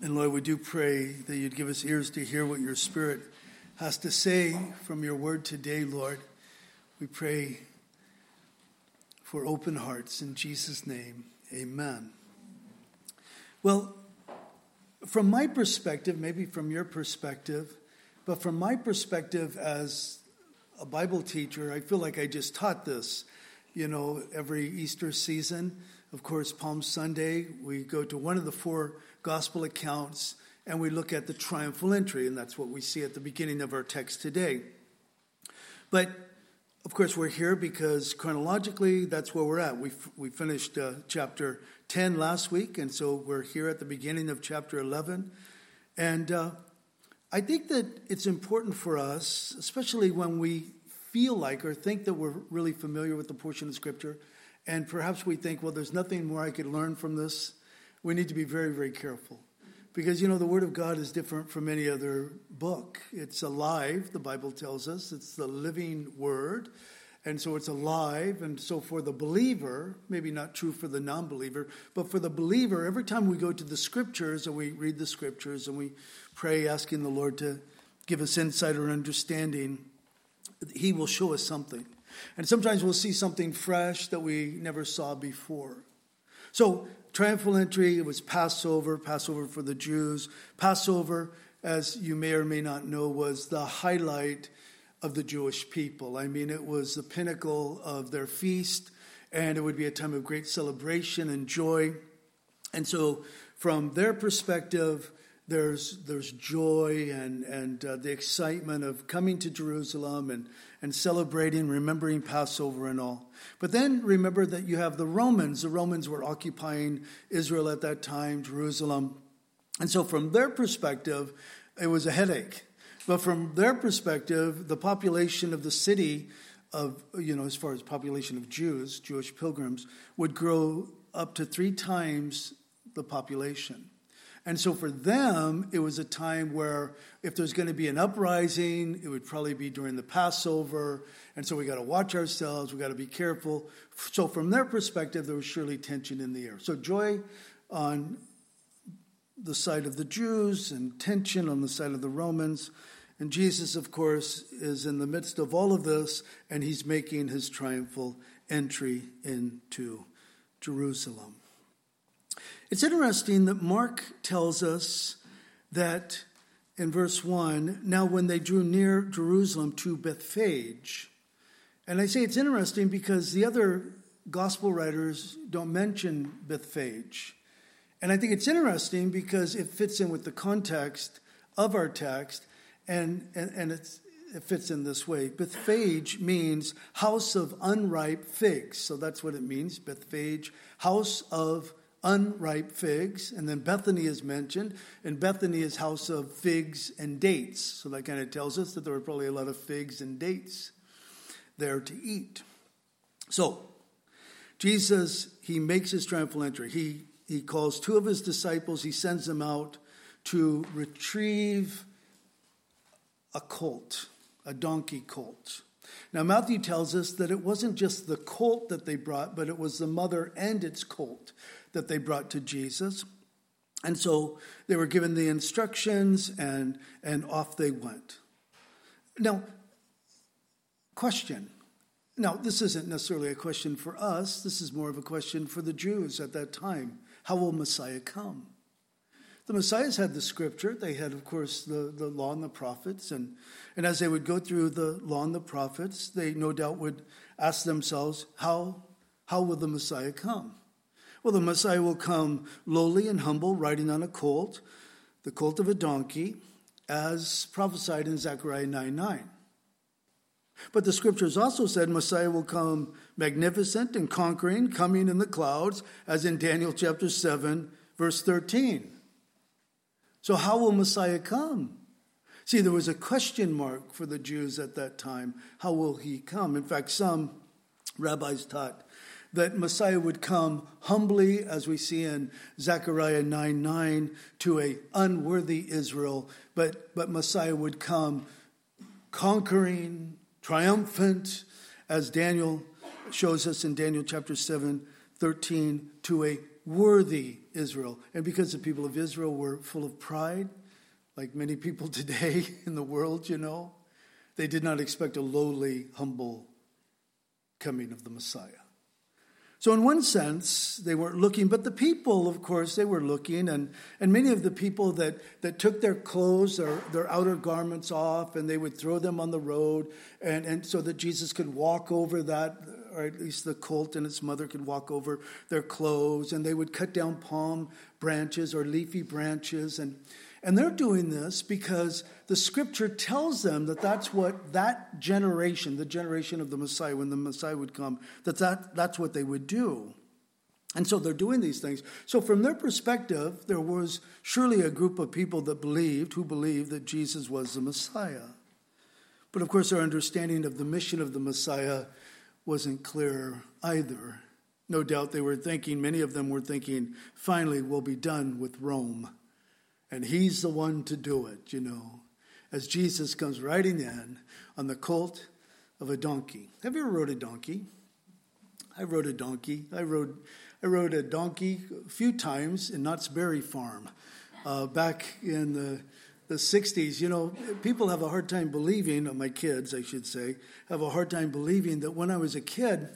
And Lord, we do pray that you'd give us ears to hear what your Spirit has to say from your word today, Lord. We pray for open hearts in Jesus' name. Amen. Well, from my perspective, maybe from your perspective, but from my perspective as a Bible teacher, I feel like I just taught this, you know, every Easter season. Of course, Palm Sunday, we go to one of the four gospel accounts and we look at the triumphal entry, and that's what we see at the beginning of our text today. But of course, we're here because chronologically, that's where we're at. We, we finished uh, chapter 10 last week, and so we're here at the beginning of chapter 11. And uh, I think that it's important for us, especially when we feel like or think that we're really familiar with the portion of Scripture, and perhaps we think, well, there's nothing more I could learn from this we need to be very, very careful. Because, you know, the Word of God is different from any other book. It's alive, the Bible tells us. It's the living Word. And so it's alive. And so for the believer, maybe not true for the non believer, but for the believer, every time we go to the Scriptures and we read the Scriptures and we pray, asking the Lord to give us insight or understanding, He will show us something. And sometimes we'll see something fresh that we never saw before. So triumphal entry, it was Passover, Passover for the Jews. Passover, as you may or may not know, was the highlight of the Jewish people. I mean, it was the pinnacle of their feast, and it would be a time of great celebration and joy. And so, from their perspective, there's, there's joy and, and uh, the excitement of coming to Jerusalem and, and celebrating, remembering Passover and all. But then remember that you have the Romans. The Romans were occupying Israel at that time, Jerusalem. And so, from their perspective, it was a headache. But from their perspective, the population of the city, of you know, as far as population of Jews, Jewish pilgrims, would grow up to three times the population. And so for them, it was a time where if there's going to be an uprising, it would probably be during the Passover. And so we got to watch ourselves, we got to be careful. So from their perspective, there was surely tension in the air. So joy on the side of the Jews and tension on the side of the Romans. And Jesus, of course, is in the midst of all of this, and he's making his triumphal entry into Jerusalem. It's interesting that Mark tells us that in verse 1 now when they drew near Jerusalem to Bethphage, and I say it's interesting because the other gospel writers don't mention Bethphage. And I think it's interesting because it fits in with the context of our text, and, and, and it fits in this way. Bethphage means house of unripe figs. So that's what it means, Bethphage, house of unripe figs. And then Bethany is mentioned, and Bethany is house of figs and dates. So that kind of tells us that there were probably a lot of figs and dates there to eat. So, Jesus, he makes his triumphal entry. He, he calls two of his disciples, he sends them out to retrieve a colt, a donkey colt. Now, Matthew tells us that it wasn't just the colt that they brought, but it was the mother and its colt that they brought to Jesus. And so they were given the instructions and, and off they went. Now, question. Now, this isn't necessarily a question for us, this is more of a question for the Jews at that time. How will Messiah come? The Messiahs had the scripture. They had, of course, the, the law and the prophets. And, and as they would go through the law and the prophets, they no doubt would ask themselves, how, how will the Messiah come? Well, the Messiah will come lowly and humble, riding on a colt, the colt of a donkey, as prophesied in Zechariah 9 9. But the scriptures also said Messiah will come magnificent and conquering, coming in the clouds, as in Daniel chapter 7, verse 13. So, how will Messiah come? See, there was a question mark for the Jews at that time. How will he come? In fact, some rabbis taught that Messiah would come humbly, as we see in Zechariah 9 9, to a unworthy Israel, but, but Messiah would come conquering, triumphant, as Daniel shows us in Daniel chapter 7 13, to a worthy Israel. And because the people of Israel were full of pride, like many people today in the world, you know, they did not expect a lowly, humble coming of the Messiah. So, in one sense, they weren't looking, but the people, of course, they were looking. And, and many of the people that, that took their clothes, their, their outer garments off, and they would throw them on the road, and, and so that Jesus could walk over that, or at least the colt and its mother could walk over their clothes. And they would cut down palm branches or leafy branches. And, and they're doing this because the scripture tells them that that's what that generation, the generation of the Messiah, when the Messiah would come, that, that that's what they would do. And so they're doing these things. So, from their perspective, there was surely a group of people that believed, who believed that Jesus was the Messiah. But of course, their understanding of the mission of the Messiah wasn't clear either. No doubt they were thinking, many of them were thinking, finally, we'll be done with Rome. And he's the one to do it, you know, as Jesus comes riding in on the colt of a donkey. Have you ever rode a donkey? I rode a donkey. I rode, I rode a donkey a few times in Knott's Berry Farm uh, back in the, the 60s. You know, people have a hard time believing, my kids, I should say, have a hard time believing that when I was a kid,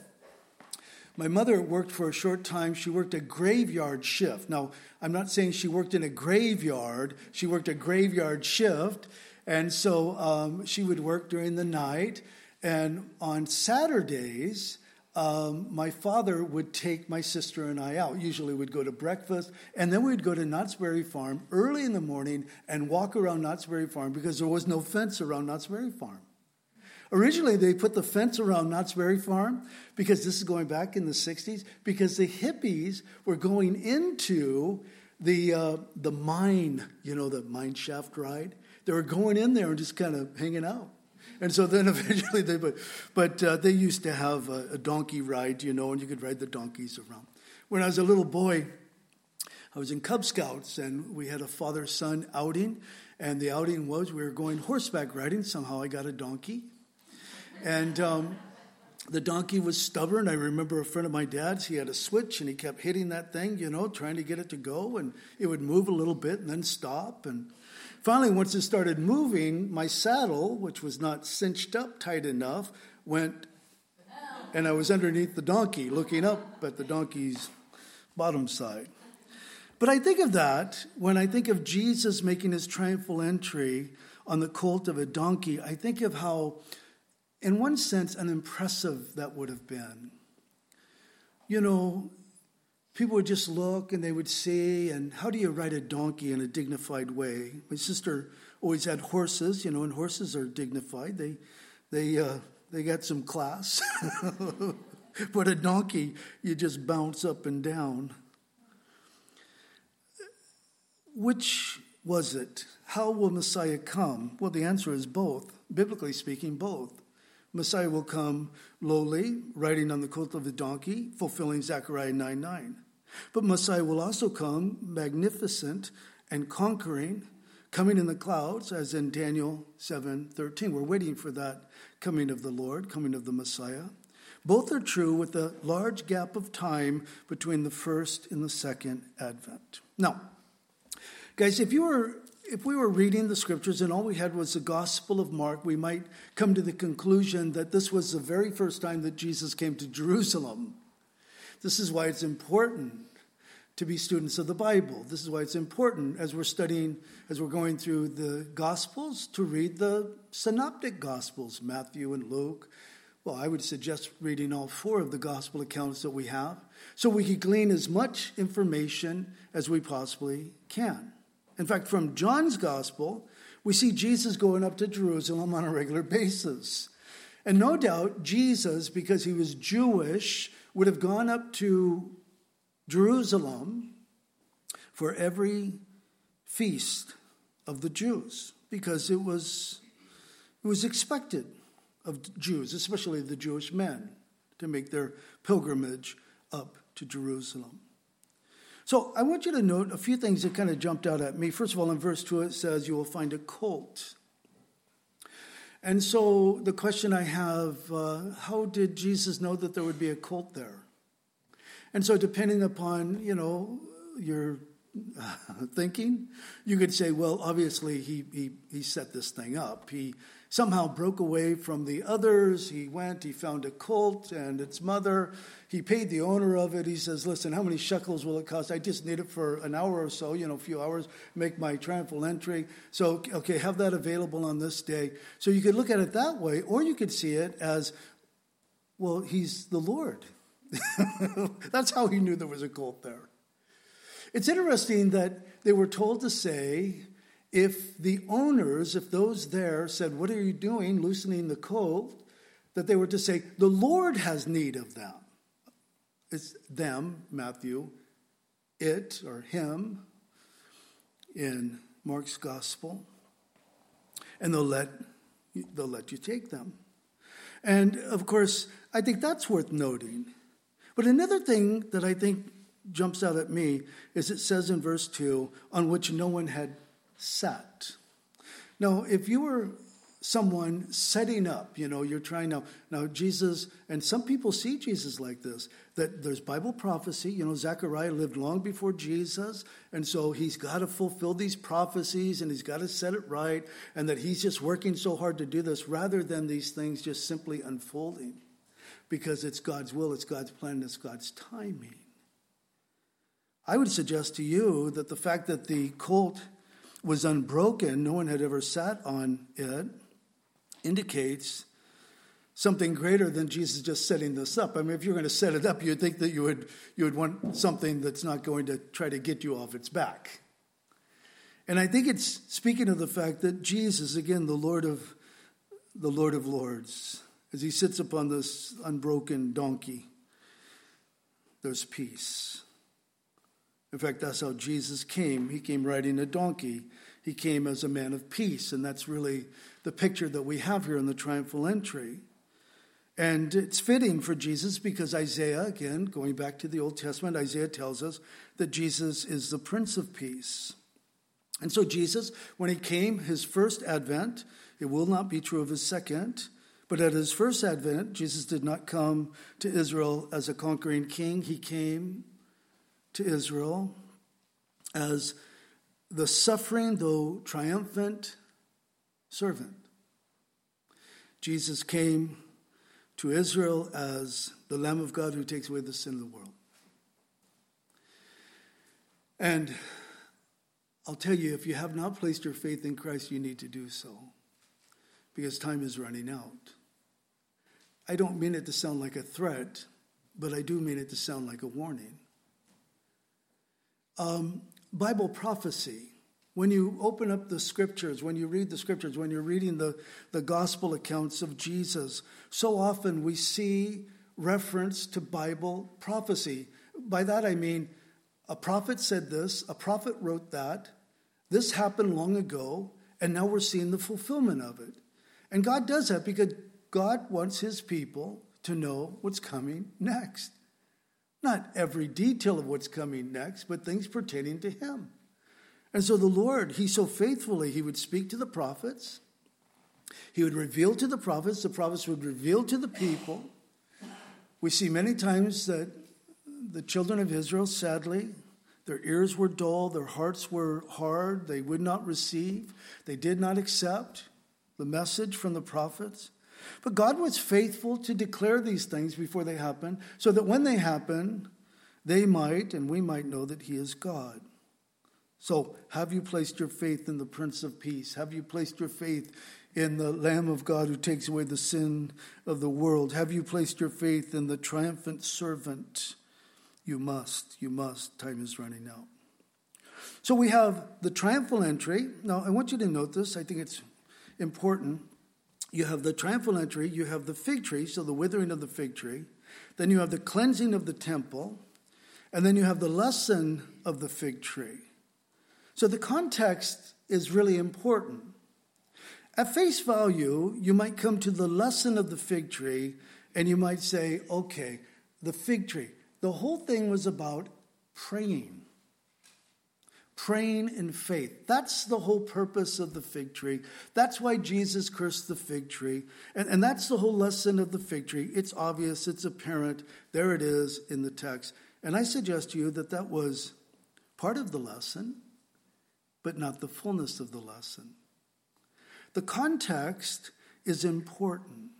my mother worked for a short time. She worked a graveyard shift. Now, I'm not saying she worked in a graveyard, she worked a graveyard shift. And so um, she would work during the night. And on Saturdays, um, my father would take my sister and I out. Usually we'd go to breakfast, and then we'd go to Knott's Berry Farm early in the morning and walk around Knott's Berry Farm because there was no fence around Knott's Berry Farm. Originally, they put the fence around Knott's Berry Farm because this is going back in the 60s, because the hippies were going into the, uh, the mine, you know, the mine shaft ride. They were going in there and just kind of hanging out. And so then eventually they, but, but uh, they used to have a, a donkey ride, you know, and you could ride the donkeys around. When I was a little boy, I was in Cub Scouts and we had a father son outing. And the outing was we were going horseback riding. Somehow I got a donkey. And um, the donkey was stubborn. I remember a friend of my dad's, he had a switch and he kept hitting that thing, you know, trying to get it to go. And it would move a little bit and then stop. And finally, once it started moving, my saddle, which was not cinched up tight enough, went and I was underneath the donkey looking up at the donkey's bottom side. But I think of that when I think of Jesus making his triumphal entry on the colt of a donkey. I think of how in one sense, an impressive that would have been. You know, people would just look and they would see, and how do you ride a donkey in a dignified way? My sister always had horses, you know, and horses are dignified. They, they, uh, they got some class. but a donkey, you just bounce up and down. Which was it? How will Messiah come? Well, the answer is both. Biblically speaking, both. Messiah will come lowly, riding on the colt of a donkey, fulfilling Zechariah 9 9. But Messiah will also come magnificent and conquering, coming in the clouds, as in Daniel 7 13. We're waiting for that coming of the Lord, coming of the Messiah. Both are true with a large gap of time between the first and the second advent. Now, guys, if you were if we were reading the scriptures and all we had was the Gospel of Mark, we might come to the conclusion that this was the very first time that Jesus came to Jerusalem. This is why it's important to be students of the Bible. This is why it's important as we're studying, as we're going through the Gospels, to read the synoptic Gospels, Matthew and Luke. Well, I would suggest reading all four of the Gospel accounts that we have so we can glean as much information as we possibly can. In fact, from John's gospel, we see Jesus going up to Jerusalem on a regular basis. And no doubt, Jesus, because he was Jewish, would have gone up to Jerusalem for every feast of the Jews because it was, it was expected of Jews, especially the Jewish men, to make their pilgrimage up to Jerusalem. So I want you to note a few things that kind of jumped out at me. First of all, in verse 2, it says, You will find a colt. And so the question I have uh, how did Jesus know that there would be a colt there? And so, depending upon, you know, your thinking, you could say, well, obviously he, he, he set this thing up. He somehow broke away from the others. He went, he found a cult and its mother. He paid the owner of it. He says, listen, how many shekels will it cost? I just need it for an hour or so, you know, a few hours, make my triumphal entry. So, okay, have that available on this day. So you could look at it that way, or you could see it as, well, he's the Lord. That's how he knew there was a cult there. It's interesting that they were told to say, if the owners, if those there said, What are you doing, loosening the colt? that they were to say, The Lord has need of them. It's them, Matthew, it or him in Mark's gospel. And they'll let, they'll let you take them. And of course, I think that's worth noting. But another thing that I think jumps out at me is it says in verse 2 on which no one had sat. Now, if you were someone setting up, you know, you're trying to now Jesus, and some people see Jesus like this, that there's Bible prophecy, you know, Zechariah lived long before Jesus, and so he's got to fulfill these prophecies and he's got to set it right, and that he's just working so hard to do this rather than these things just simply unfolding because it's God's will, it's God's plan, it's God's timing. I would suggest to you that the fact that the colt was unbroken, no one had ever sat on it, indicates something greater than Jesus just setting this up. I mean, if you're going to set it up, you'd think that you would, you would want something that's not going to try to get you off its back. And I think it's speaking of the fact that Jesus, again, the Lord of the Lord of Lords, as he sits upon this unbroken donkey, there's peace. In fact, that's how Jesus came. He came riding a donkey. He came as a man of peace, and that's really the picture that we have here in the triumphal entry. And it's fitting for Jesus because Isaiah, again, going back to the Old Testament, Isaiah tells us that Jesus is the Prince of Peace. And so, Jesus, when he came, his first advent, it will not be true of his second, but at his first advent, Jesus did not come to Israel as a conquering king. He came to Israel as the suffering, though triumphant, servant. Jesus came to Israel as the Lamb of God who takes away the sin of the world. And I'll tell you, if you have not placed your faith in Christ, you need to do so because time is running out. I don't mean it to sound like a threat, but I do mean it to sound like a warning. Um, Bible prophecy, when you open up the scriptures, when you read the scriptures, when you're reading the, the gospel accounts of Jesus, so often we see reference to Bible prophecy. By that I mean a prophet said this, a prophet wrote that, this happened long ago, and now we're seeing the fulfillment of it. And God does that because God wants his people to know what's coming next. Not every detail of what's coming next, but things pertaining to him. And so the Lord, he so faithfully, he would speak to the prophets. He would reveal to the prophets, the prophets would reveal to the people. We see many times that the children of Israel, sadly, their ears were dull, their hearts were hard, they would not receive, they did not accept the message from the prophets. But God was faithful to declare these things before they happen, so that when they happen, they might and we might know that He is God. So, have you placed your faith in the Prince of Peace? Have you placed your faith in the Lamb of God who takes away the sin of the world? Have you placed your faith in the triumphant servant? You must, you must. Time is running out. So we have the triumphal entry. Now, I want you to note this. I think it's important you have the triumphal entry, you have the fig tree, so the withering of the fig tree, then you have the cleansing of the temple, and then you have the lesson of the fig tree. So the context is really important. At face value, you might come to the lesson of the fig tree and you might say, okay, the fig tree. The whole thing was about praying praying in faith. That's the whole purpose of the fig tree. That's why Jesus cursed the fig tree. And, and that's the whole lesson of the fig tree. It's obvious, it's apparent. There it is in the text. And I suggest to you that that was part of the lesson, but not the fullness of the lesson. The context is important.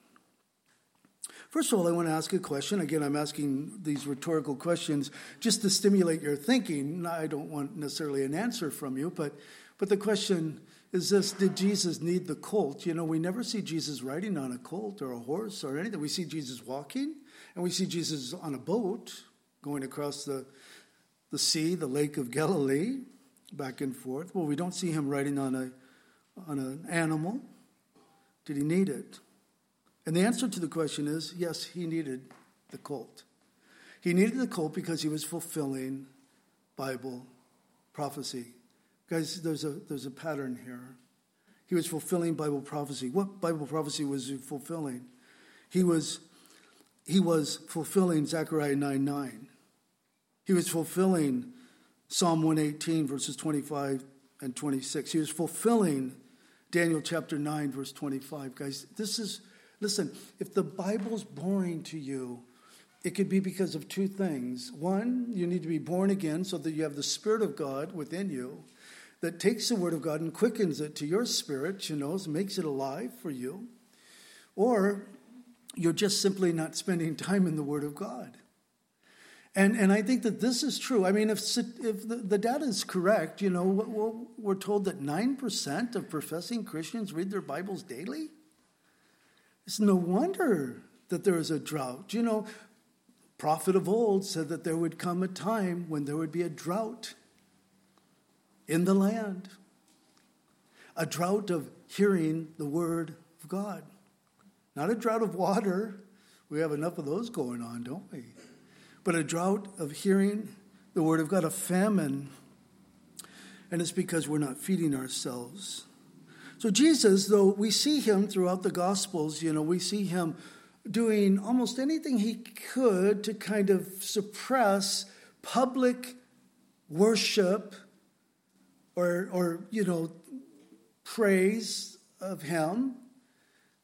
First of all, I want to ask a question. Again, I'm asking these rhetorical questions just to stimulate your thinking. I don't want necessarily an answer from you, but, but the question is this Did Jesus need the colt? You know, we never see Jesus riding on a colt or a horse or anything. We see Jesus walking, and we see Jesus on a boat going across the, the sea, the lake of Galilee, back and forth. Well, we don't see him riding on, a, on an animal. Did he need it? And the answer to the question is yes, he needed the colt. He needed the colt because he was fulfilling Bible prophecy. Guys, there's a, there's a pattern here. He was fulfilling Bible prophecy. What Bible prophecy was he fulfilling? He was, he was fulfilling Zechariah 9 9. He was fulfilling Psalm 118, verses 25 and 26. He was fulfilling Daniel chapter 9, verse 25. Guys, this is Listen, if the Bible's boring to you, it could be because of two things. One, you need to be born again so that you have the Spirit of God within you that takes the Word of God and quickens it to your spirit, you know, makes it alive for you. Or you're just simply not spending time in the Word of God. And, and I think that this is true. I mean, if, if the, the data is correct, you know, we're told that 9% of professing Christians read their Bibles daily. It's no wonder that there is a drought. You know, prophet of old said that there would come a time when there would be a drought in the land, a drought of hearing the word of God. Not a drought of water. We have enough of those going on, don't we? But a drought of hearing the word of God, a famine. And it's because we're not feeding ourselves so, Jesus, though we see him throughout the Gospels, you know, we see him doing almost anything he could to kind of suppress public worship or, or you know, praise of him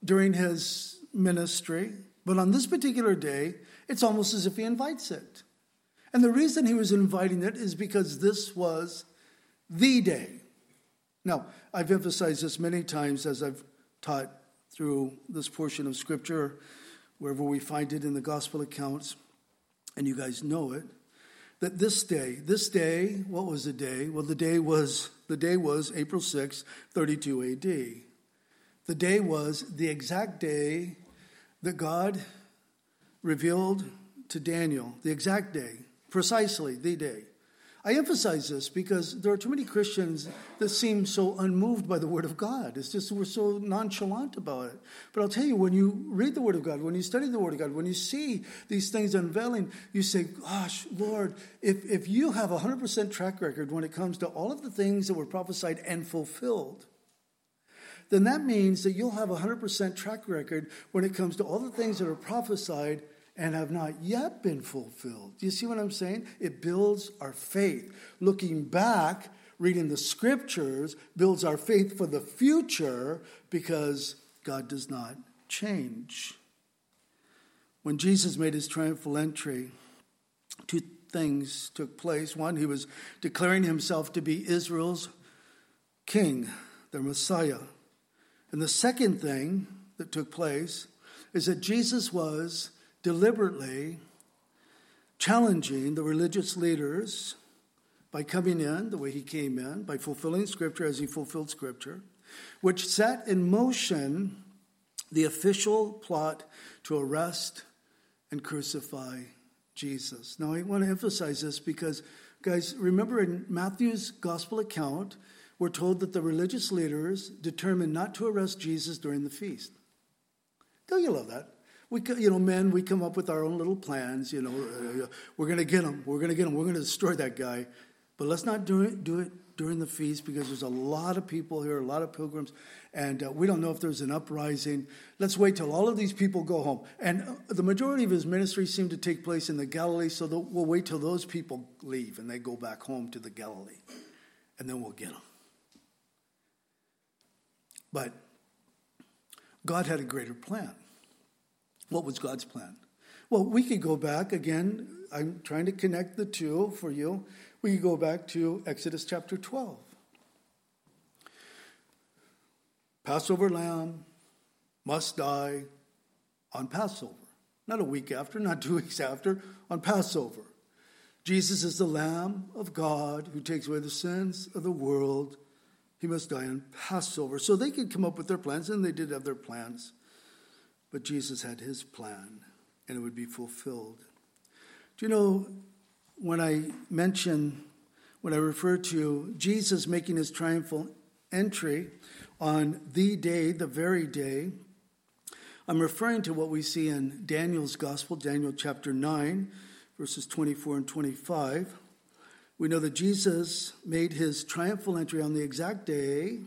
during his ministry. But on this particular day, it's almost as if he invites it. And the reason he was inviting it is because this was the day. Now, I've emphasized this many times as I've taught through this portion of Scripture, wherever we find it in the gospel accounts, and you guys know it, that this day, this day, what was the day? Well, the day was the day was April 6, 32 AD. The day was the exact day that God revealed to Daniel, the exact day, precisely the day. I emphasize this because there are too many Christians that seem so unmoved by the Word of God. It's just we're so nonchalant about it. But I'll tell you, when you read the Word of God, when you study the Word of God, when you see these things unveiling, you say, Gosh, Lord, if, if you have a 100% track record when it comes to all of the things that were prophesied and fulfilled, then that means that you'll have a 100% track record when it comes to all the things that are prophesied and have not yet been fulfilled. Do you see what I'm saying? It builds our faith. Looking back, reading the scriptures builds our faith for the future because God does not change. When Jesus made his triumphal entry, two things took place. One, he was declaring himself to be Israel's king, their Messiah. And the second thing that took place is that Jesus was deliberately challenging the religious leaders by coming in the way he came in, by fulfilling Scripture as he fulfilled Scripture, which set in motion the official plot to arrest and crucify Jesus. Now, I want to emphasize this because, guys, remember in Matthew's gospel account, we're told that the religious leaders determined not to arrest Jesus during the feast. Don't you love that? We, you know, men, we come up with our own little plans. You know, uh, we're going to get him. We're going to get him. We're going to destroy that guy. But let's not do it, do it during the feast because there's a lot of people here, a lot of pilgrims, and uh, we don't know if there's an uprising. Let's wait till all of these people go home. And uh, the majority of his ministry seemed to take place in the Galilee, so we'll wait till those people leave and they go back home to the Galilee, and then we'll get them. But God had a greater plan. What was God's plan? Well, we could go back again. I'm trying to connect the two for you. We could go back to Exodus chapter 12. Passover lamb must die on Passover. Not a week after, not two weeks after, on Passover. Jesus is the Lamb of God who takes away the sins of the world. He must die on Passover. So they could come up with their plans, and they did have their plans. But Jesus had his plan, and it would be fulfilled. Do you know, when I mention, when I refer to Jesus making his triumphal entry on the day, the very day, I'm referring to what we see in Daniel's Gospel, Daniel chapter 9, verses 24 and 25. We know that Jesus made his triumphal entry on the exact day.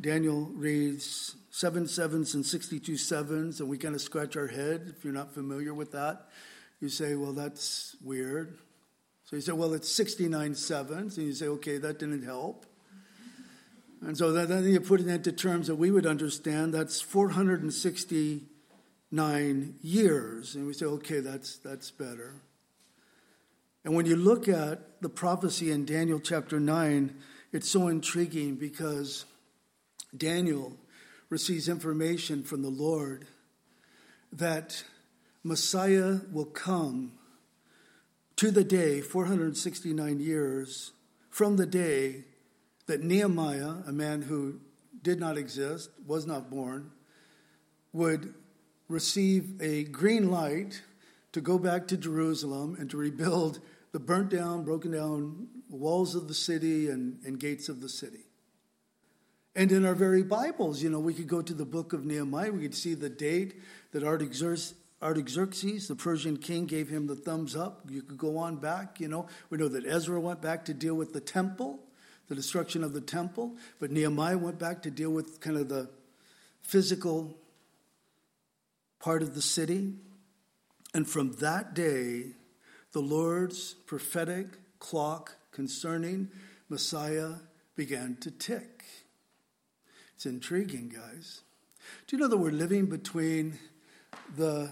Daniel reads seven sevens and 62 sevens, and we kind of scratch our head if you're not familiar with that. You say, well, that's weird. So you say, well, it's 69 sevens, and you say, okay, that didn't help. And so then you put it into terms that we would understand. That's 469 years. And we say, okay, that's, that's better. And when you look at the prophecy in Daniel chapter 9, it's so intriguing because Daniel receives information from the Lord that Messiah will come to the day, 469 years from the day that Nehemiah, a man who did not exist, was not born, would receive a green light to go back to Jerusalem and to rebuild the burnt down, broken down walls of the city and, and gates of the city. And in our very Bibles, you know, we could go to the book of Nehemiah, we could see the date that Artaxerxes, the Persian king, gave him the thumbs up. You could go on back, you know. We know that Ezra went back to deal with the temple, the destruction of the temple, but Nehemiah went back to deal with kind of the physical part of the city. And from that day, the Lord's prophetic clock concerning Messiah began to tick. It's intriguing, guys. Do you know that we're living between the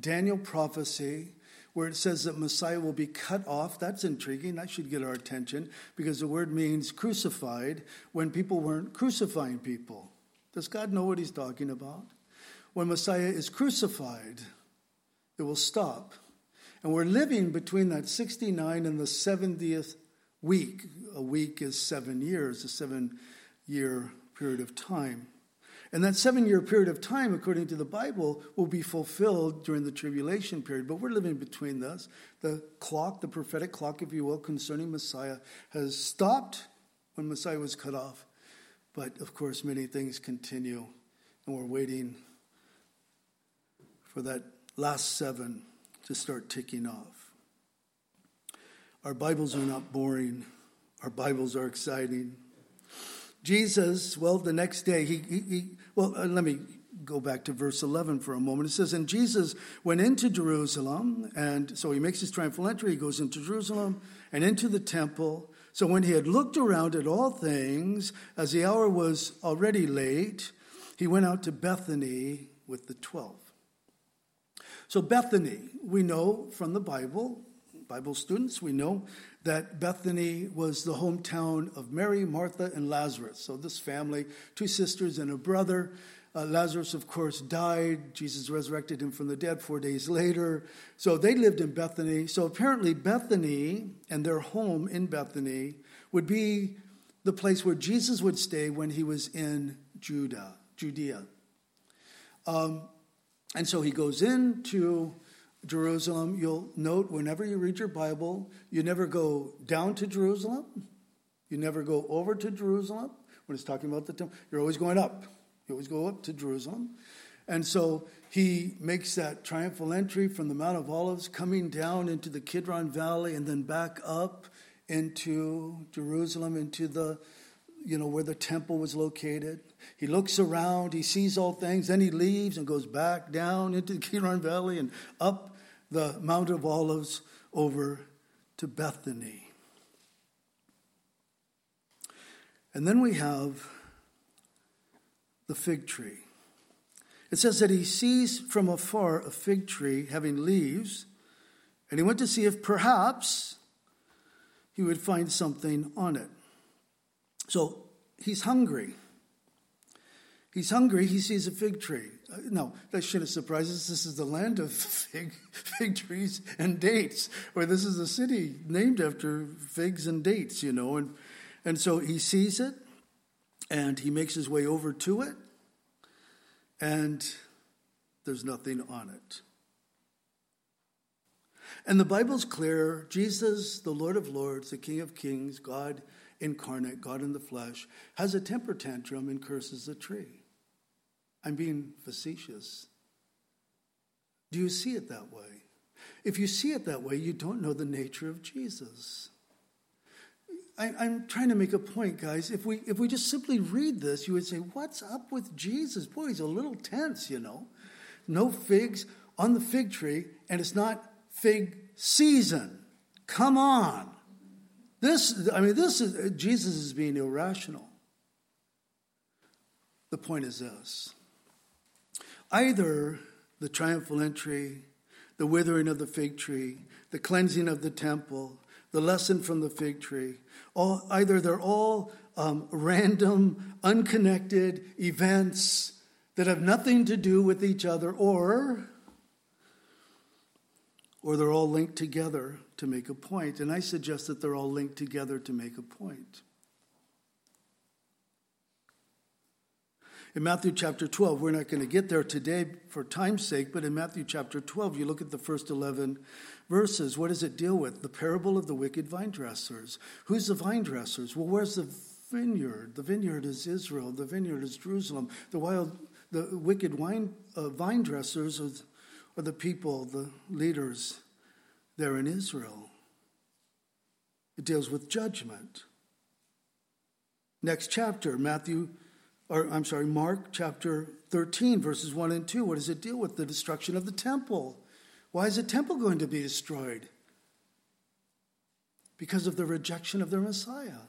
Daniel prophecy where it says that Messiah will be cut off? That's intriguing. That should get our attention because the word means crucified when people weren't crucifying people. Does God know what he's talking about? When Messiah is crucified, it will stop. And we're living between that 69 and the 70th week. A week is seven years, a seven year period of time. And that seven year period of time, according to the Bible, will be fulfilled during the tribulation period. But we're living between this. The clock, the prophetic clock, if you will, concerning Messiah, has stopped when Messiah was cut off. But of course, many things continue, and we're waiting for that last seven to start ticking off. Our Bibles are not boring, our Bibles are exciting. Jesus, well, the next day, he, he, he well, uh, let me go back to verse 11 for a moment. It says, And Jesus went into Jerusalem, and so he makes his triumphal entry. He goes into Jerusalem and into the temple. So when he had looked around at all things, as the hour was already late, he went out to Bethany with the twelve. So, Bethany, we know from the Bible, Bible students, we know that Bethany was the hometown of Mary, Martha, and Lazarus. So, this family, two sisters and a brother. Uh, Lazarus, of course, died. Jesus resurrected him from the dead four days later. So, they lived in Bethany. So, apparently, Bethany and their home in Bethany would be the place where Jesus would stay when he was in Judah, Judea. Um, and so he goes into Jerusalem. You'll note whenever you read your Bible, you never go down to Jerusalem, you never go over to Jerusalem. When it's talking about the temple, you're always going up. You always go up to Jerusalem. And so he makes that triumphal entry from the Mount of Olives, coming down into the Kidron Valley and then back up into Jerusalem, into the you know, where the temple was located. He looks around, he sees all things, then he leaves and goes back down into the Kidron Valley and up the Mount of Olives over to Bethany. And then we have the fig tree. It says that he sees from afar a fig tree having leaves, and he went to see if perhaps he would find something on it. So he's hungry. He's hungry, he sees a fig tree. No, that shouldn't surprise us. This is the land of fig, fig trees and dates, or this is a city named after figs and dates, you know. And, and so he sees it, and he makes his way over to it, and there's nothing on it. And the Bible's clear Jesus, the Lord of Lords, the King of Kings, God incarnate, God in the flesh, has a temper tantrum and curses the tree. I'm being facetious. Do you see it that way? If you see it that way, you don't know the nature of Jesus. I, am trying to make a point, guys. If we if we just simply read this, you would say, "What's up with Jesus? Boy, he's a little tense, you know. No figs on the fig tree, and it's not fig season. Come on, this. I mean, this is Jesus is being irrational. The point is this: either the triumphal entry, the withering of the fig tree, the cleansing of the temple, the lesson from the fig tree, all, either they're all um, random, unconnected events that have nothing to do with each other, or, or they're all linked together to make a point. And I suggest that they're all linked together to make a point. In Matthew chapter 12, we're not going to get there today for time's sake, but in Matthew chapter 12, you look at the first 11 verses. What does it deal with? The parable of the wicked vine dressers. Who's the vine dressers? Well, where's the vineyard? The vineyard is Israel. The vineyard is Jerusalem. The wild, the wicked wine, uh, vine dressers are, are the people, the leaders there in Israel. It deals with judgment. Next chapter, Matthew or I'm sorry, Mark chapter 13, verses 1 and 2. What does it deal with? The destruction of the temple. Why is the temple going to be destroyed? Because of the rejection of their Messiah.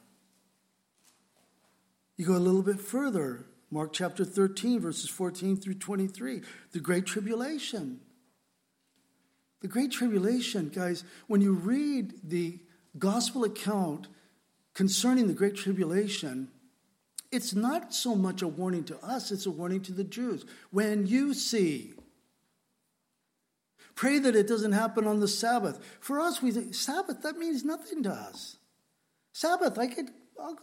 You go a little bit further, Mark chapter 13, verses 14 through 23, the Great Tribulation. The Great Tribulation, guys, when you read the gospel account concerning the Great Tribulation, it's not so much a warning to us, it's a warning to the Jews. When you see, pray that it doesn't happen on the Sabbath. For us, we think, Sabbath, that means nothing to us. Sabbath, I could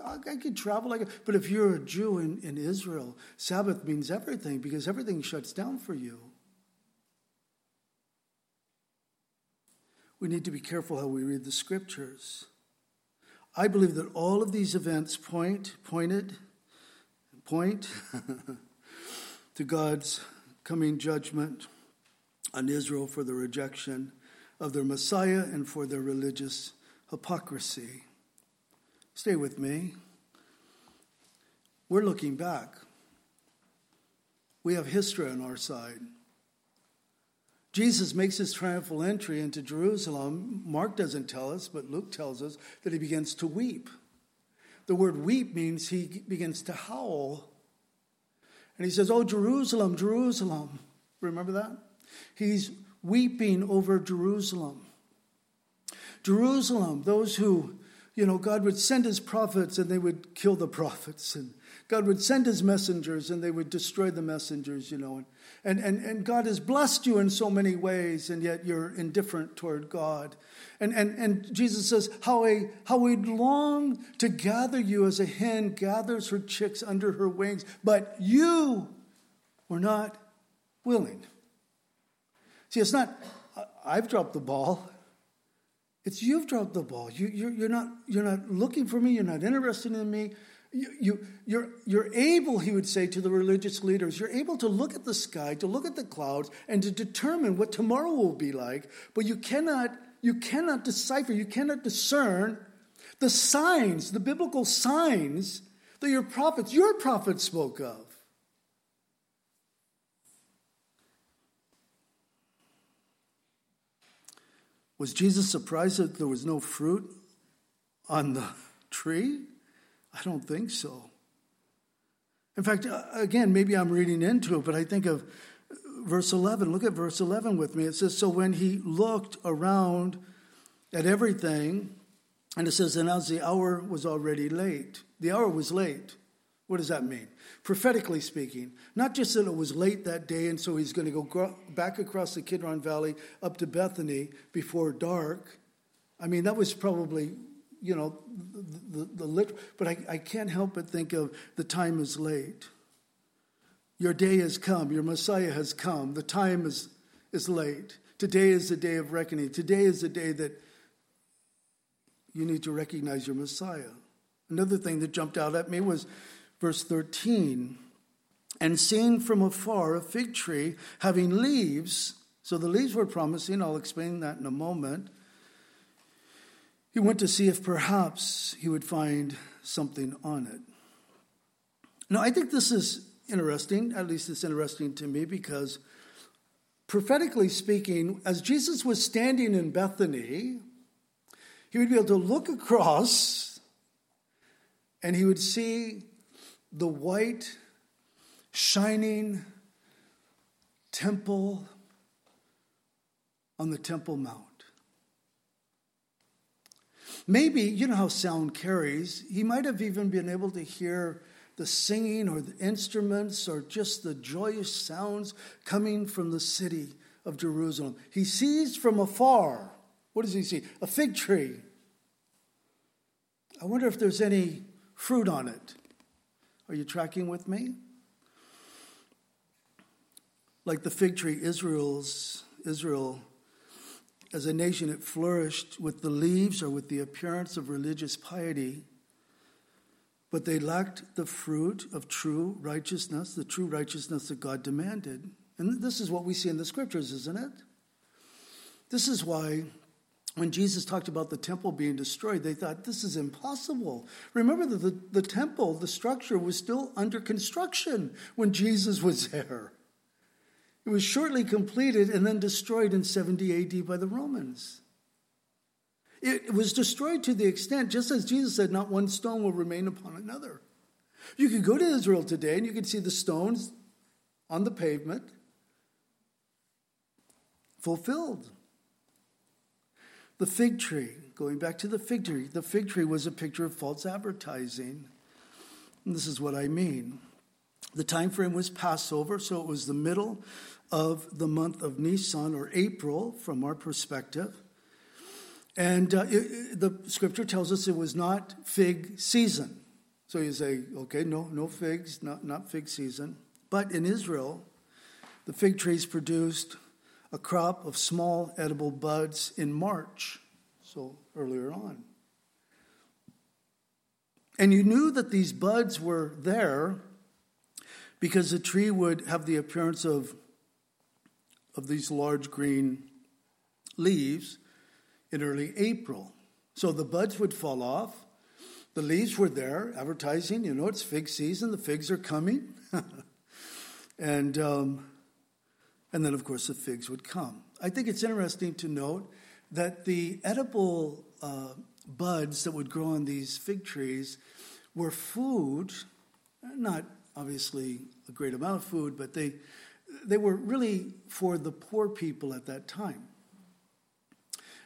I could travel, but if you're a Jew in, in Israel, Sabbath means everything because everything shuts down for you. We need to be careful how we read the scriptures. I believe that all of these events point pointed point to God's coming judgment on Israel for the rejection of their Messiah and for their religious hypocrisy. Stay with me. We're looking back. We have history on our side. Jesus makes his triumphal entry into Jerusalem. Mark doesn't tell us, but Luke tells us that he begins to weep. The word weep means he begins to howl. And he says, Oh, Jerusalem, Jerusalem. Remember that? He's weeping over Jerusalem. Jerusalem, those who, you know, God would send his prophets and they would kill the prophets. And God would send his messengers and they would destroy the messengers, you know. And, and, and God has blessed you in so many ways, and yet you're indifferent toward God. And, and, and Jesus says, how, a, how we'd long to gather you as a hen gathers her chicks under her wings, but you were not willing. See, it's not, I've dropped the ball. It's you've dropped the ball. You, you're, you're, not, you're not looking for me. You're not interested in me. You, you, you're, you're able, he would say to the religious leaders, you're able to look at the sky, to look at the clouds, and to determine what tomorrow will be like, but you cannot you cannot decipher, you cannot discern the signs, the biblical signs that your prophets, your prophets spoke of. Was Jesus surprised that there was no fruit on the tree? I don't think so. In fact, uh, again, maybe I'm reading into it, but I think of verse 11. Look at verse 11 with me. It says, So when he looked around at everything, and it says, And as the hour was already late, the hour was late. What does that mean? Prophetically speaking, not just that it was late that day, and so he's going to go back across the Kidron Valley up to Bethany before dark. I mean, that was probably, you know, the, the, the lit, but I, I can't help but think of the time is late. Your day has come. Your Messiah has come. The time is, is late. Today is the day of reckoning. Today is the day that you need to recognize your Messiah. Another thing that jumped out at me was verse 13. And seeing from afar a fig tree having leaves, so the leaves were promising, I'll explain that in a moment. He went to see if perhaps he would find something on it. Now, I think this is interesting, at least it's interesting to me, because prophetically speaking, as Jesus was standing in Bethany, he would be able to look across and he would see the white, shining temple on the Temple Mount. Maybe, you know how sound carries, he might have even been able to hear the singing or the instruments or just the joyous sounds coming from the city of Jerusalem. He sees from afar. What does he see? A fig tree. I wonder if there's any fruit on it. Are you tracking with me? Like the fig tree, Israel's Israel as a nation it flourished with the leaves or with the appearance of religious piety but they lacked the fruit of true righteousness, the true righteousness that God demanded. And this is what we see in the scriptures, isn't it? This is why when Jesus talked about the temple being destroyed, they thought this is impossible. Remember that the, the temple, the structure, was still under construction when Jesus was there. It was shortly completed and then destroyed in 70 AD by the Romans. It was destroyed to the extent, just as Jesus said, not one stone will remain upon another. You could go to Israel today and you could see the stones on the pavement fulfilled. The fig tree, going back to the fig tree, the fig tree was a picture of false advertising. And this is what I mean. The time frame was Passover, so it was the middle of the month of Nisan or April from our perspective. And uh, it, the scripture tells us it was not fig season. So you say, okay, no, no figs, not, not fig season. But in Israel, the fig trees produced a crop of small edible buds in March, so earlier on. And you knew that these buds were there because the tree would have the appearance of, of these large green leaves in early April. So the buds would fall off. The leaves were there, advertising, you know, it's fig season, the figs are coming. and, um, and then, of course, the figs would come. I think it's interesting to note that the edible uh, buds that would grow on these fig trees were food, not obviously a great amount of food, but they, they were really for the poor people at that time.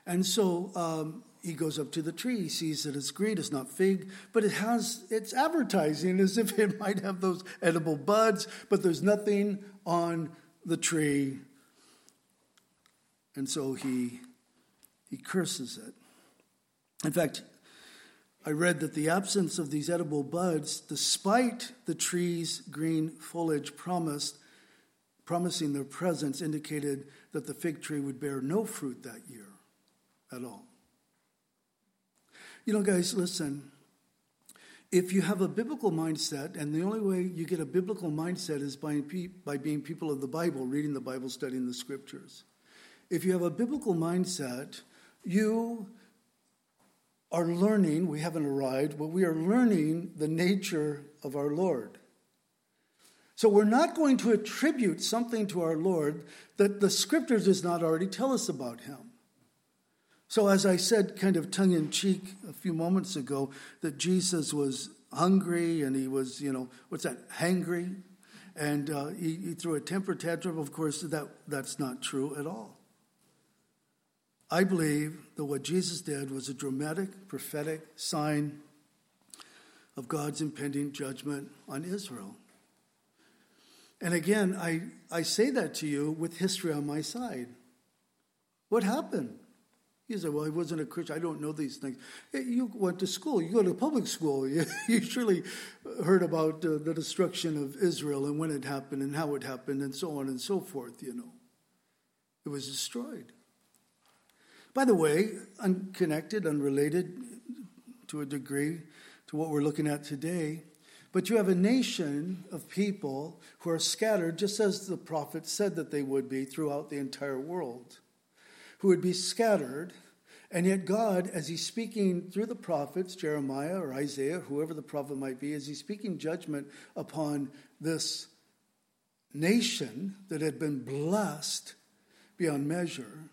And so um, he goes up to the tree. He sees that it's green, it's not fig, but it has, it's advertising as if it might have those edible buds, but there's nothing on the tree. And so he, he curses it. In fact, I read that the absence of these edible buds, despite the tree's green foliage promised, promising their presence, indicated that the fig tree would bear no fruit that year at all. You know, guys, listen. If you have a biblical mindset, and the only way you get a biblical mindset is by, by being people of the Bible, reading the Bible, studying the scriptures. If you have a biblical mindset, you are learning, we haven't arrived, but we are learning the nature of our Lord. So we're not going to attribute something to our Lord that the scriptures does not already tell us about him. So, as I said, kind of tongue in cheek a few moments ago, that Jesus was hungry and he was, you know, what's that, hangry? and uh, he, he threw a temper tantrum. Of course, that, that's not true at all. I believe that what Jesus did was a dramatic, prophetic sign of God's impending judgment on Israel. And again, I, I say that to you with history on my side. What happened? You say, well, he wasn't a Christian. I don't know these things. You went to school. You go to public school. You, you surely heard about uh, the destruction of Israel and when it happened and how it happened and so on and so forth, you know. It was destroyed. By the way, unconnected, unrelated to a degree to what we're looking at today, but you have a nation of people who are scattered, just as the prophet said that they would be throughout the entire world who would be scattered. And yet, God, as He's speaking through the prophets, Jeremiah or Isaiah, whoever the prophet might be, as He's speaking judgment upon this nation that had been blessed beyond measure,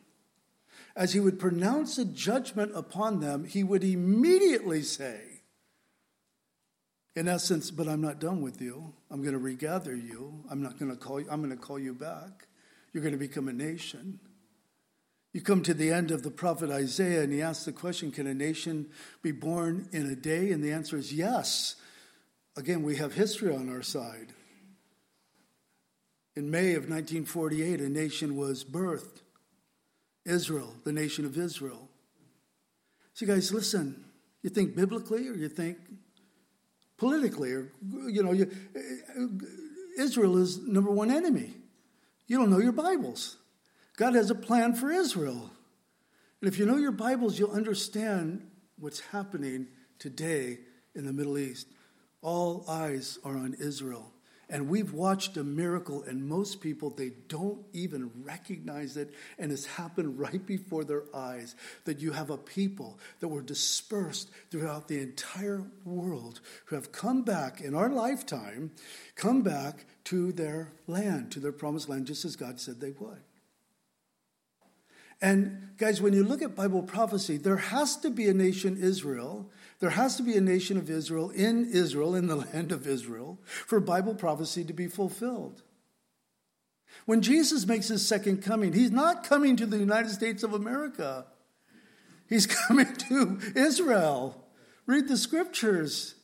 as He would pronounce a judgment upon them, He would immediately say, in essence, but I'm not done with you. I'm going to regather you. I'm not going to call you, I'm going to call you back. You're going to become a nation. You come to the end of the prophet Isaiah and he asks the question Can a nation be born in a day? And the answer is yes. Again, we have history on our side. In May of 1948, a nation was birthed Israel, the nation of Israel. So, guys, listen. You think biblically or you think politically, or, you know, you, Israel is number one enemy. You don't know your Bibles. God has a plan for Israel. And if you know your Bibles, you'll understand what's happening today in the Middle East. All eyes are on Israel. And we've watched a miracle, and most people, they don't even recognize it. And it's happened right before their eyes that you have a people that were dispersed throughout the entire world who have come back in our lifetime, come back to their land, to their promised land, just as God said they would. And guys, when you look at Bible prophecy, there has to be a nation Israel. There has to be a nation of Israel in Israel, in the land of Israel, for Bible prophecy to be fulfilled. When Jesus makes his second coming, he's not coming to the United States of America. He's coming to Israel. Read the scriptures.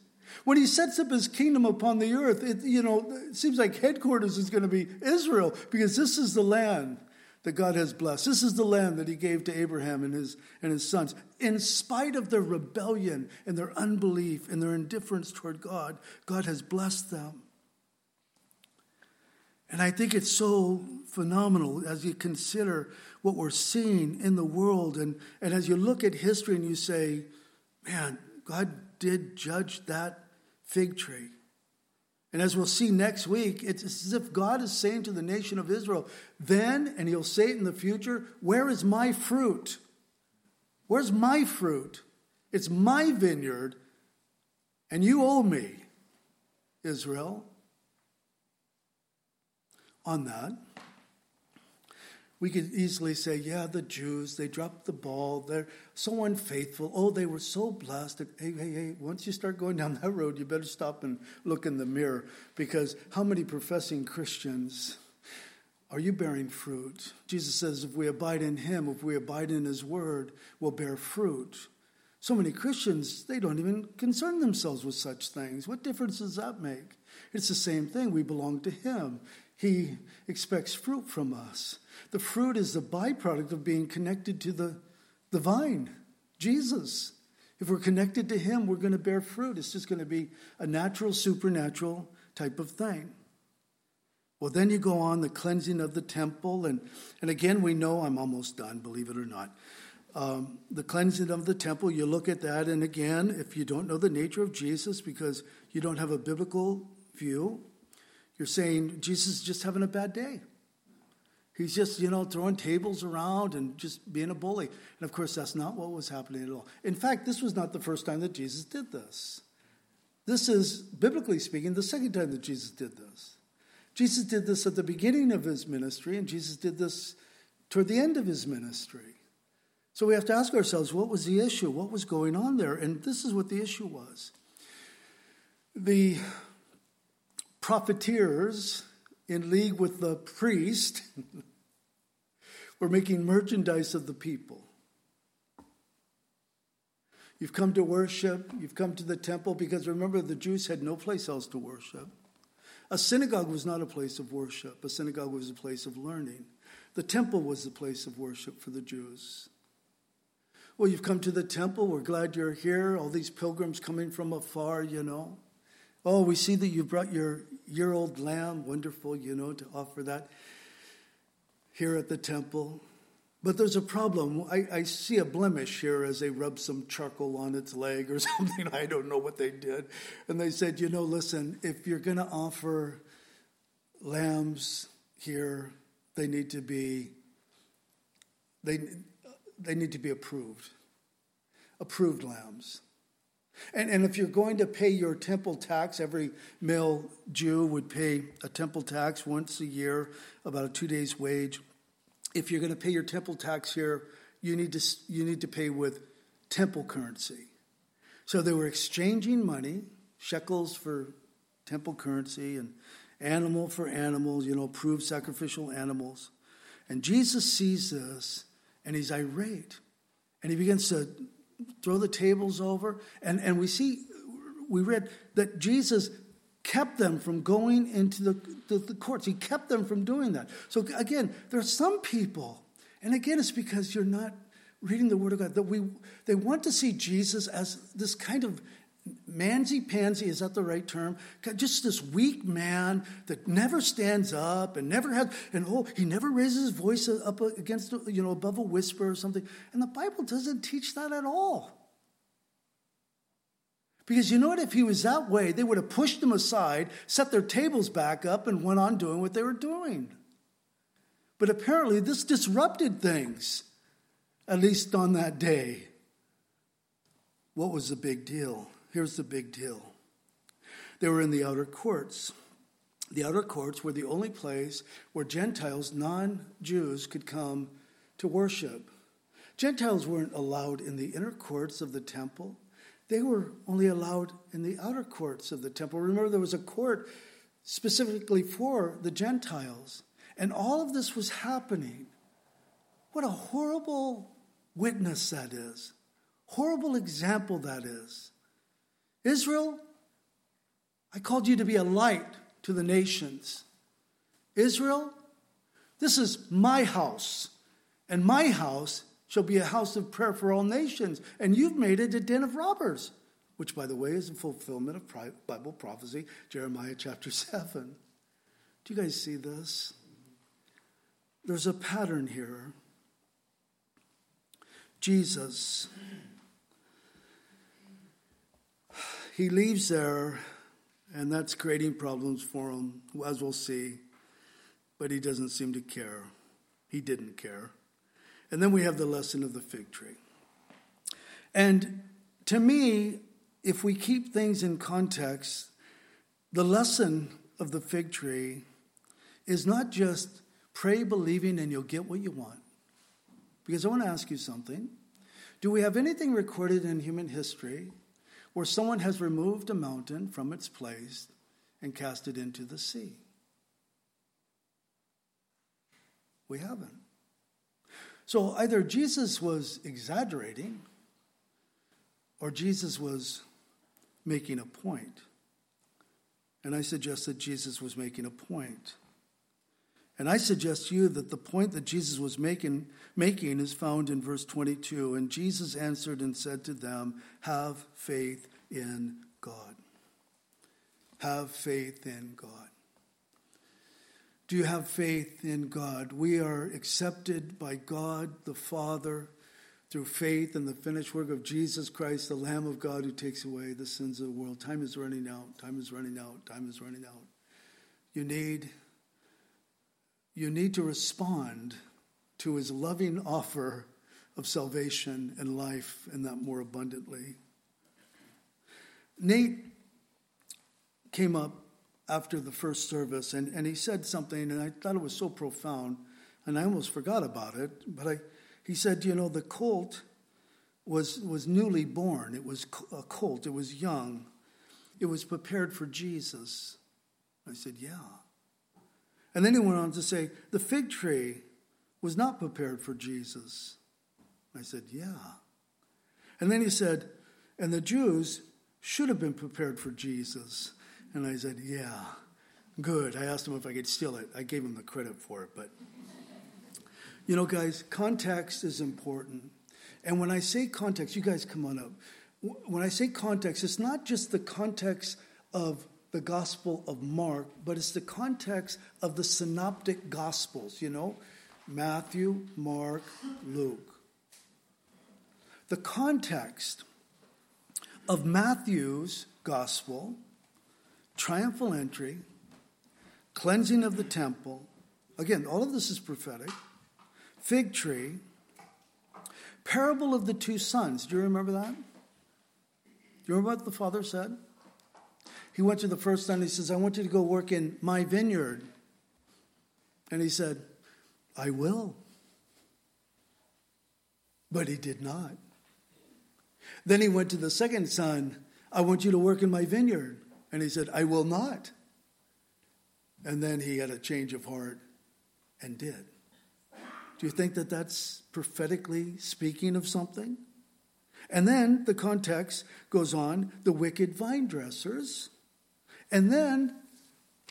When he sets up his kingdom upon the earth, it, you know, it seems like headquarters is going to be Israel because this is the land that God has blessed. This is the land that he gave to Abraham and his, and his sons. In spite of their rebellion and their unbelief and their indifference toward God, God has blessed them. And I think it's so phenomenal as you consider what we're seeing in the world. And, and as you look at history and you say, man, God did judge that fig tree. And as we'll see next week, it's as if God is saying to the nation of Israel, then, and he'll say it in the future, where is my fruit? Where's my fruit? It's my vineyard, and you owe me, Israel. On that, we could easily say, yeah, the Jews, they dropped the ball. They're so unfaithful. Oh, they were so blessed. Hey, hey, hey, once you start going down that road, you better stop and look in the mirror because how many professing Christians are you bearing fruit? Jesus says, if we abide in him, if we abide in his word, we'll bear fruit. So many Christians, they don't even concern themselves with such things. What difference does that make? It's the same thing. We belong to him. He expects fruit from us. The fruit is the byproduct of being connected to the, the vine, Jesus. If we're connected to Him, we're going to bear fruit. It's just going to be a natural, supernatural type of thing. Well, then you go on the cleansing of the temple. And, and again, we know I'm almost done, believe it or not. Um, the cleansing of the temple, you look at that. And again, if you don't know the nature of Jesus because you don't have a biblical view, you're saying Jesus is just having a bad day. He's just, you know, throwing tables around and just being a bully. And of course, that's not what was happening at all. In fact, this was not the first time that Jesus did this. This is, biblically speaking, the second time that Jesus did this. Jesus did this at the beginning of his ministry, and Jesus did this toward the end of his ministry. So we have to ask ourselves what was the issue? What was going on there? And this is what the issue was. The profiteers in league with the priest, were making merchandise of the people. You've come to worship, you've come to the temple, because remember, the Jews had no place else to worship. A synagogue was not a place of worship, a synagogue was a place of learning. The temple was the place of worship for the Jews. Well, you've come to the temple. We're glad you're here. All these pilgrims coming from afar, you know. Oh, we see that you brought your year old lamb. Wonderful, you know, to offer that here at the temple. But there's a problem. I, I, see a blemish here as they rub some charcoal on its leg or something. I don't know what they did. And they said, you know, listen, if you're going to offer lambs here, they need to be they, they need to be approved. Approved lambs. And, and if you're going to pay your temple tax, every male Jew would pay a temple tax once a year, about a two days' wage if you're going to pay your temple tax here, you need to, you need to pay with temple currency. So they were exchanging money, shekels for temple currency, and animal for animals, you know, approved sacrificial animals. And Jesus sees this and he's irate. And he begins to throw the tables over. And, and we see, we read that Jesus kept them from going into the, the, the, courts. He kept them from doing that. So again, there are some people, and again, it's because you're not reading the Word of God, that we they want to see Jesus as this kind of mansy pansy, is that the right term? Just this weak man that never stands up and never has, and oh, he never raises his voice up against, you know, above a whisper or something. And the Bible doesn't teach that at all. Because you know what? If he was that way, they would have pushed him aside, set their tables back up, and went on doing what they were doing. But apparently, this disrupted things, at least on that day. What was the big deal? Here's the big deal they were in the outer courts. The outer courts were the only place where Gentiles, non Jews, could come to worship. Gentiles weren't allowed in the inner courts of the temple. They were only allowed in the outer courts of the temple. Remember, there was a court specifically for the Gentiles. And all of this was happening. What a horrible witness that is. Horrible example that is. Israel, I called you to be a light to the nations. Israel, this is my house, and my house shall be a house of prayer for all nations. And you've made it a den of robbers, which, by the way, is a fulfillment of Bible prophecy, Jeremiah chapter 7. Do you guys see this? There's a pattern here. Jesus, he leaves there, and that's creating problems for him, as we'll see, but he doesn't seem to care. He didn't care. And then we have the lesson of the fig tree. And to me, if we keep things in context, the lesson of the fig tree is not just pray believing and you'll get what you want. Because I want to ask you something. Do we have anything recorded in human history where someone has removed a mountain from its place and cast it into the sea? We haven't. So either Jesus was exaggerating or Jesus was making a point. And I suggest that Jesus was making a point. And I suggest to you that the point that Jesus was making, making is found in verse 22. And Jesus answered and said to them, Have faith in God. Have faith in God. Do you have faith in God? We are accepted by God the Father through faith in the finished work of Jesus Christ, the Lamb of God who takes away the sins of the world. Time is running out. Time is running out. Time is running out. You need you need to respond to his loving offer of salvation and life and that more abundantly. Nate came up after the first service, and, and he said something, and I thought it was so profound, and I almost forgot about it. But I, he said, you know, the colt was, was newly born, it was a colt, it was young, it was prepared for Jesus. I said, yeah. And then he went on to say, the fig tree was not prepared for Jesus. I said, yeah. And then he said, and the Jews should have been prepared for Jesus. And I said, yeah, good. I asked him if I could steal it. I gave him the credit for it, but. You know, guys, context is important. And when I say context, you guys come on up. When I say context, it's not just the context of the Gospel of Mark, but it's the context of the synoptic Gospels, you know, Matthew, Mark, Luke. The context of Matthew's Gospel, triumphal entry, cleansing of the temple, again, all of this is prophetic, fig tree, parable of the two sons. Do you remember that? Do you remember what the father said? He went to the first son. And he says, I want you to go work in my vineyard. And he said, I will. But he did not. Then he went to the second son. I want you to work in my vineyard. And he said, I will not. And then he had a change of heart and did. Do you think that that's prophetically speaking of something? And then the context goes on the wicked vine dressers and then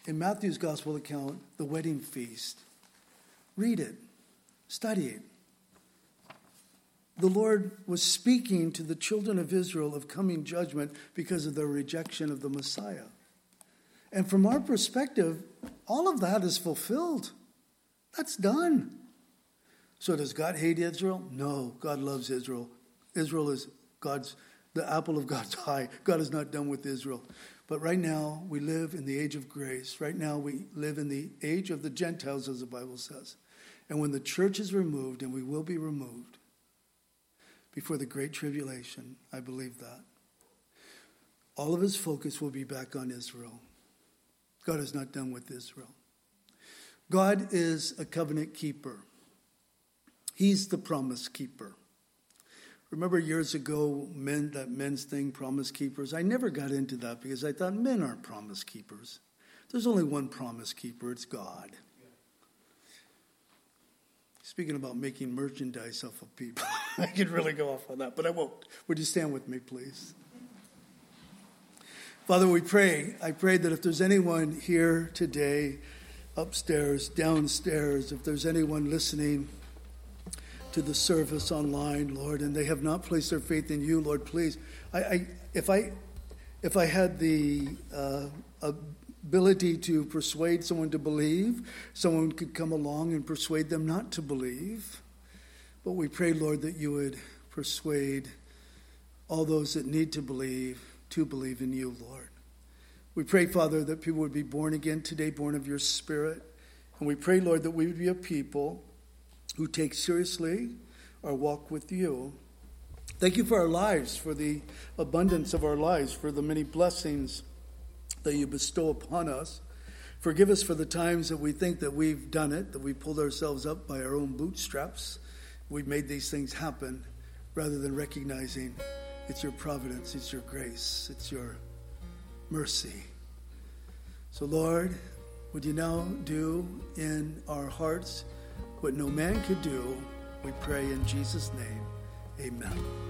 in Matthew's gospel account, the wedding feast. Read it, study it. The Lord was speaking to the children of Israel of coming judgment because of their rejection of the Messiah. And from our perspective, all of that is fulfilled. That's done. So does God hate Israel? No, God loves Israel. Israel is God's the apple of God's eye. God is not done with Israel. But right now, we live in the age of grace. Right now, we live in the age of the Gentiles, as the Bible says. And when the church is removed, and we will be removed before the great tribulation, I believe that, all of his focus will be back on Israel. God is not done with Israel. God is a covenant keeper, He's the promise keeper. Remember years ago, men that men's thing, promise keepers. I never got into that because I thought men aren't promise keepers. There's only one promise keeper. It's God. Speaking about making merchandise off of people, I could really go off on that, but I won't. Would you stand with me, please? Father, we pray. I pray that if there's anyone here today, upstairs, downstairs, if there's anyone listening, to the service online, Lord, and they have not placed their faith in you, Lord, please. I, I if I if I had the uh, ability to persuade someone to believe, someone could come along and persuade them not to believe. But we pray, Lord, that you would persuade all those that need to believe to believe in you, Lord. We pray, Father, that people would be born again today, born of your Spirit. And we pray, Lord, that we would be a people who take seriously our walk with you. Thank you for our lives, for the abundance of our lives, for the many blessings that you bestow upon us. Forgive us for the times that we think that we've done it, that we pulled ourselves up by our own bootstraps. We've made these things happen rather than recognizing it's your providence, it's your grace, it's your mercy. So, Lord, would you now do in our hearts? What no man could do, we pray in Jesus' name. Amen.